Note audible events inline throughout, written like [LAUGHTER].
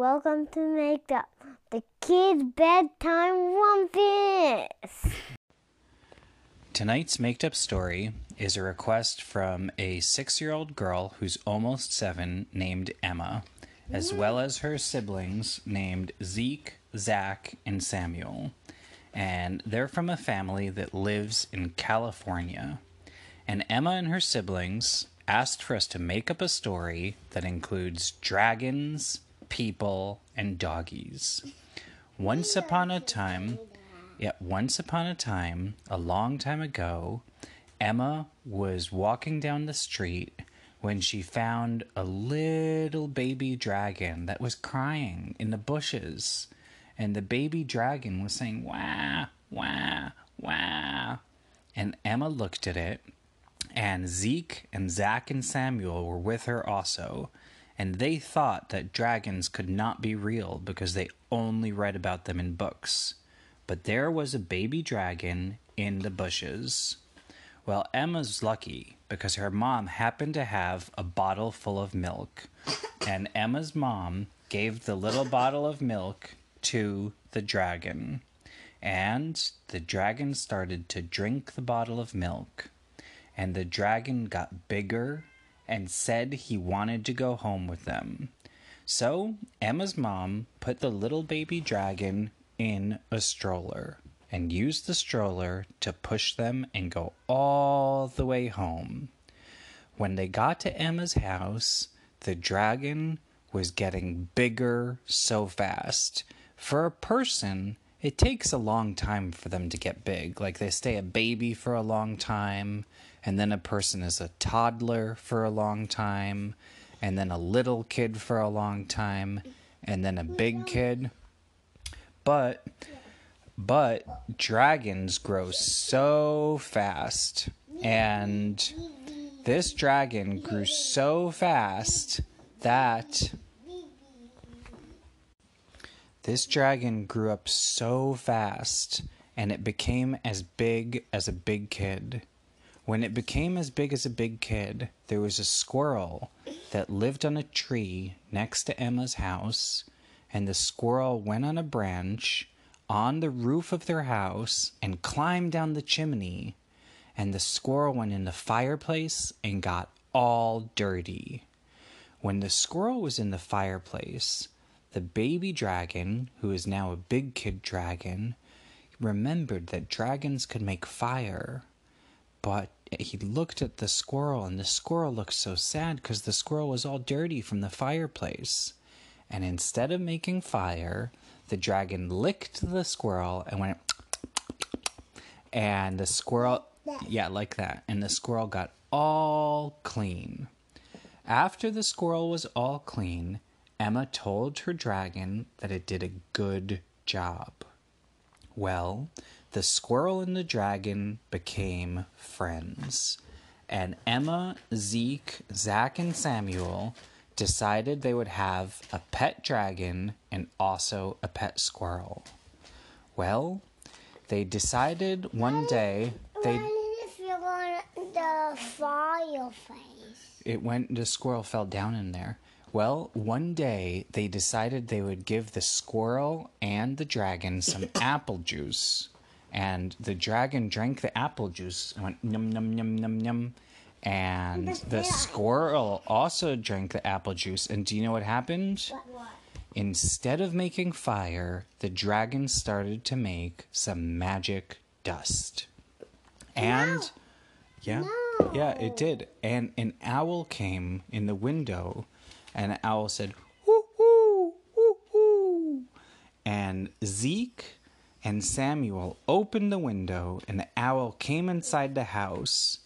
Welcome to Make Up, the kids' bedtime rumpus. Tonight's Maked Up story is a request from a six year old girl who's almost seven named Emma, as well as her siblings named Zeke, Zach, and Samuel. And they're from a family that lives in California. And Emma and her siblings asked for us to make up a story that includes dragons, people, and doggies. Once upon a time, yeah, once upon a time, a long time ago, Emma was walking down the street when she found a little baby dragon that was crying in the bushes. And the baby dragon was saying, wah, wah, wah. And Emma looked at it, and Zeke and Zach and Samuel were with her also. And they thought that dragons could not be real because they only read about them in books but there was a baby dragon in the bushes. Well, Emma's lucky because her mom happened to have a bottle full of milk, and Emma's mom gave the little bottle of milk to the dragon. And the dragon started to drink the bottle of milk, and the dragon got bigger and said he wanted to go home with them. So Emma's mom put the little baby dragon in a stroller and used the stroller to push them and go all the way home. When they got to Emma's house, the dragon was getting bigger so fast. For a person, it takes a long time for them to get big. Like they stay a baby for a long time, and then a person is a toddler for a long time, and then a little kid for a long time, and then a big kid. But but dragons grow so fast and this dragon grew so fast that this dragon grew up so fast and it became as big as a big kid. When it became as big as a big kid, there was a squirrel that lived on a tree next to Emma's house and the squirrel went on a branch on the roof of their house and climbed down the chimney. And the squirrel went in the fireplace and got all dirty. When the squirrel was in the fireplace, the baby dragon, who is now a big kid dragon, remembered that dragons could make fire. But he looked at the squirrel, and the squirrel looked so sad because the squirrel was all dirty from the fireplace and instead of making fire, the dragon licked the squirrel and went, [TSK] and the squirrel, yeah, like that, and the squirrel got all clean. After the squirrel was all clean, Emma told her dragon that it did a good job. Well, the squirrel and the dragon became friends. And Emma, Zeke, Zach, and Samuel decided they would have a pet dragon and also a pet squirrel. Well, they decided one day they. the fireplace? It went. The squirrel fell down in there. Well, one day they decided they would give the squirrel and the dragon some [COUGHS] apple juice. And the dragon drank the apple juice and went num num num num num and the squirrel also drank the apple juice. And do you know what happened? What? Instead of making fire, the dragon started to make some magic dust. And no. yeah, no. yeah, it did. And an owl came in the window, and the owl said, "Whoo whoo whoo whoo," and Zeke and Samuel opened the window, and the owl came inside the house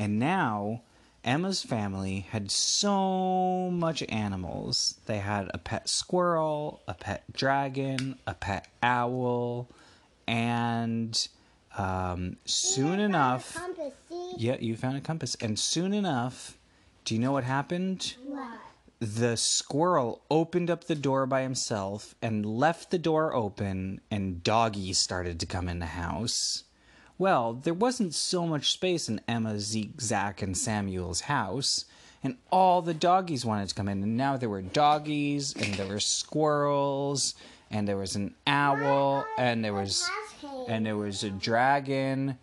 and now Emma's family had so much animals. They had a pet squirrel, a pet dragon, a pet owl, and um, soon enough. Compass, yeah, you found a compass. And soon enough, do you know what happened? The squirrel opened up the door by himself and left the door open, and doggies started to come in the house. Well, there wasn't so much space in Emma, Zeke, Zach, and Samuel's house, and all the doggies wanted to come in. And now there were doggies, and there were squirrels, and there was an owl, and there was and there was a dragon,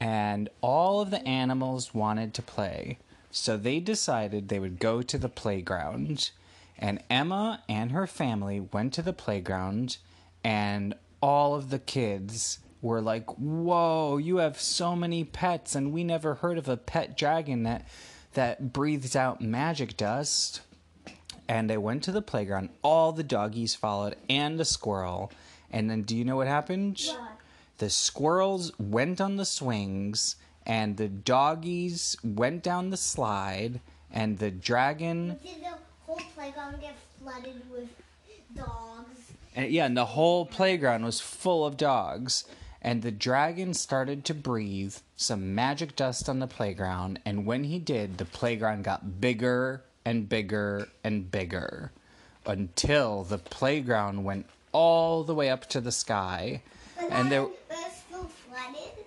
and all of the animals wanted to play. So they decided they would go to the playground. And Emma and her family went to the playground, and all of the kids were like, Whoa, you have so many pets, and we never heard of a pet dragon that, that breathes out magic dust. And they went to the playground. All the doggies followed, and the squirrel. And then, do you know what happened? What? The squirrels went on the swings, and the doggies went down the slide, and the dragon. Did the whole playground get flooded with dogs? And yeah, and the whole playground was full of dogs. And the dragon started to breathe some magic dust on the playground. And when he did, the playground got bigger and bigger and bigger until the playground went all the way up to the sky. And there, It was still flooded?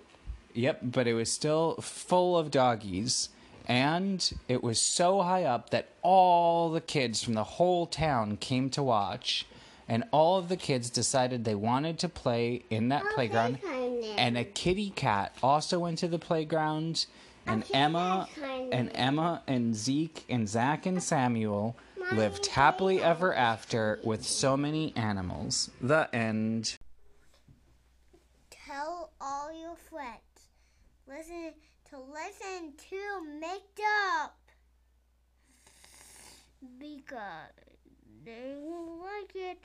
Yep, but it was still full of doggies. And it was so high up that all the kids from the whole town came to watch. And all of the kids decided they wanted to play in that playground. playtime there. And a kitty cat also went to the playground. And Emma and Emma and Zeke and Zach and Samuel lived happily ever after with so many animals. The end. Tell all your friends. Listen to listen to Make Up. Because they won't like it.